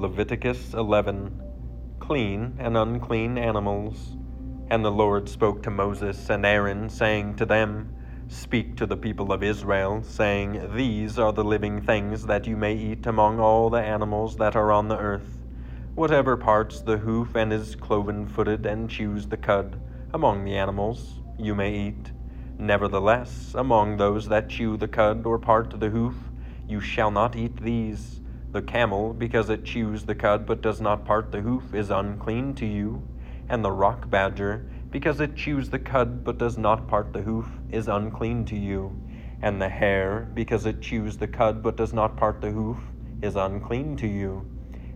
Leviticus 11 Clean and unclean animals. And the Lord spoke to Moses and Aaron, saying to them, Speak to the people of Israel, saying, These are the living things that you may eat among all the animals that are on the earth. Whatever parts the hoof and is cloven footed and chews the cud, among the animals you may eat. Nevertheless, among those that chew the cud or part the hoof, you shall not eat these. The camel, because it chews the cud but does not part the hoof, is unclean to you. And the rock badger, because it chews the cud but does not part the hoof, is unclean to you. And the hare, because it chews the cud but does not part the hoof, is unclean to you.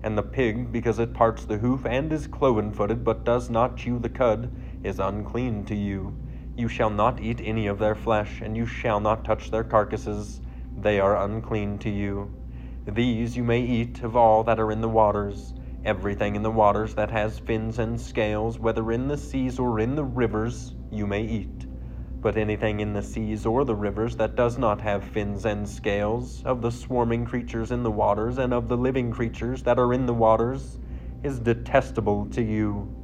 And the pig, because it parts the hoof and is cloven footed but does not chew the cud, is unclean to you. You shall not eat any of their flesh, and you shall not touch their carcasses. They are unclean to you. These you may eat of all that are in the waters. Everything in the waters that has fins and scales, whether in the seas or in the rivers, you may eat. But anything in the seas or the rivers that does not have fins and scales, of the swarming creatures in the waters and of the living creatures that are in the waters, is detestable to you.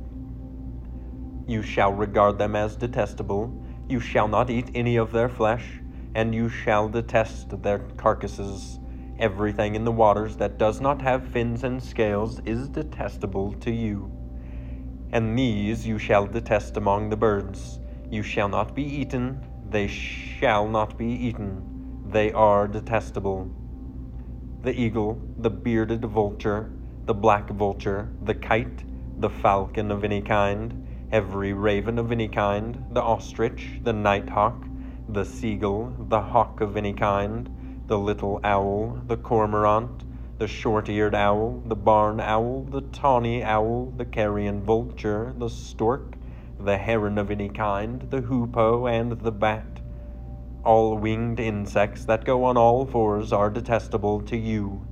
You shall regard them as detestable. You shall not eat any of their flesh, and you shall detest their carcasses. Everything in the waters that does not have fins and scales is detestable to you. And these you shall detest among the birds. You shall not be eaten, they shall not be eaten. They are detestable. The eagle, the bearded vulture, the black vulture, the kite, the falcon of any kind, every raven of any kind, the ostrich, the nighthawk, the seagull, the hawk of any kind, the little owl, the cormorant, the short eared owl, the barn owl, the tawny owl, the carrion vulture, the stork, the heron of any kind, the hoopoe, and the bat. All winged insects that go on all fours are detestable to you.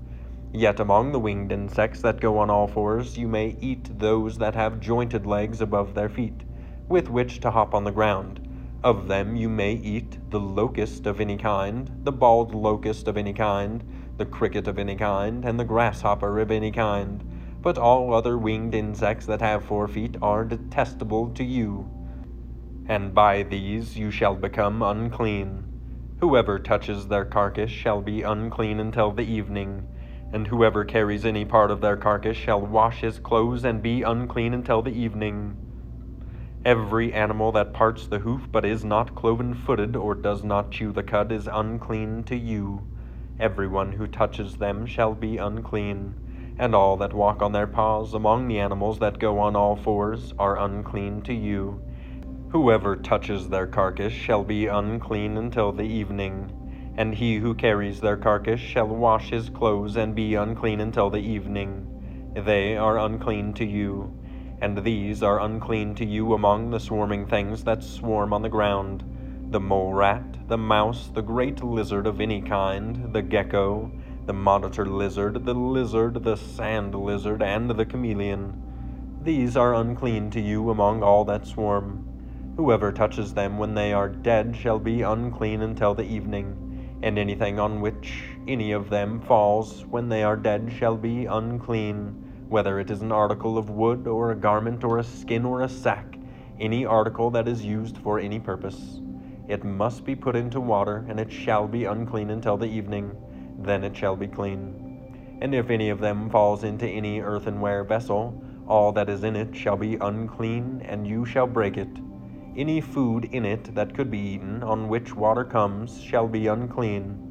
Yet among the winged insects that go on all fours, you may eat those that have jointed legs above their feet, with which to hop on the ground of them you may eat the locust of any kind, the bald locust of any kind, the cricket of any kind, and the grasshopper of any kind. But all other winged insects that have four feet are detestable to you. And by these you shall become unclean. Whoever touches their carcass shall be unclean until the evening, and whoever carries any part of their carcass shall wash his clothes and be unclean until the evening. Every animal that parts the hoof but is not cloven footed or does not chew the cud is unclean to you. Every one who touches them shall be unclean. And all that walk on their paws among the animals that go on all fours are unclean to you. Whoever touches their carcass shall be unclean until the evening. And he who carries their carcass shall wash his clothes and be unclean until the evening. They are unclean to you and these are unclean to you among the swarming things that swarm on the ground the mole rat, the mouse, the great lizard of any kind, the gecko, the monitor lizard, the lizard, the sand lizard, and the chameleon. These are unclean to you among all that swarm. Whoever touches them when they are dead shall be unclean until the evening, and anything on which any of them falls when they are dead shall be unclean whether it is an article of wood or a garment or a skin or a sack, any article that is used for any purpose. It must be put into water, and it shall be unclean until the evening, then it shall be clean. And if any of them falls into any earthenware vessel, all that is in it shall be unclean, and you shall break it. Any food in it that could be eaten, on which water comes, shall be unclean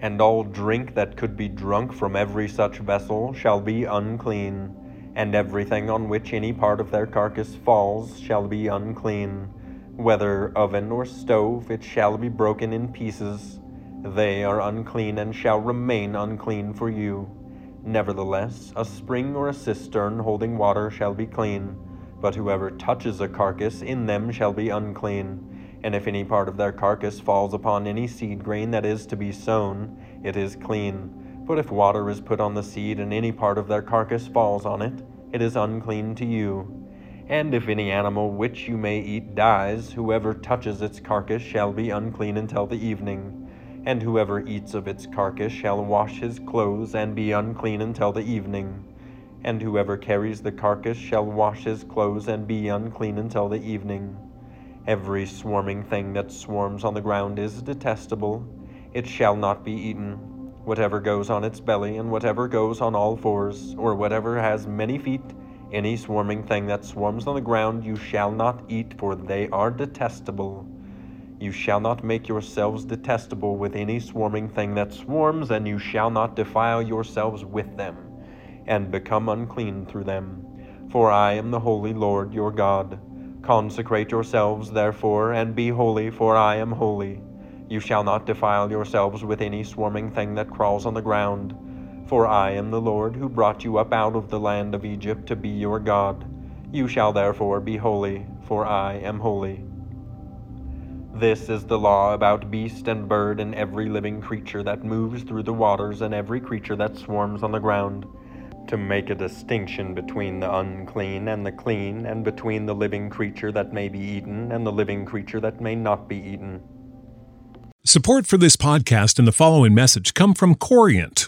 and all drink that could be drunk from every such vessel shall be unclean, and everything on which any part of their carcass falls shall be unclean. Whether oven or stove, it shall be broken in pieces. They are unclean and shall remain unclean for you. Nevertheless, a spring or a cistern holding water shall be clean, but whoever touches a carcass in them shall be unclean. And if any part of their carcass falls upon any seed grain that is to be sown, it is clean. But if water is put on the seed, and any part of their carcass falls on it, it is unclean to you. And if any animal which you may eat dies, whoever touches its carcass shall be unclean until the evening and whoever eats of its carcass shall wash his clothes and be unclean until the evening. And whoever carries the carcass shall wash his clothes and be unclean until the evening. Every swarming thing that swarms on the ground is detestable. It shall not be eaten. Whatever goes on its belly, and whatever goes on all fours, or whatever has many feet, any swarming thing that swarms on the ground you shall not eat, for they are detestable. You shall not make yourselves detestable with any swarming thing that swarms, and you shall not defile yourselves with them, and become unclean through them. For I am the holy Lord your God. Consecrate yourselves, therefore, and be holy, for I am holy. You shall not defile yourselves with any swarming thing that crawls on the ground. For I am the Lord who brought you up out of the land of Egypt to be your God. You shall therefore be holy, for I am holy. This is the law about beast and bird and every living creature that moves through the waters and every creature that swarms on the ground, to make a distinction between the unclean and the clean, and between the living creature that may be eaten and the living creature that may not be eaten. Support for this podcast and the following message come from Corient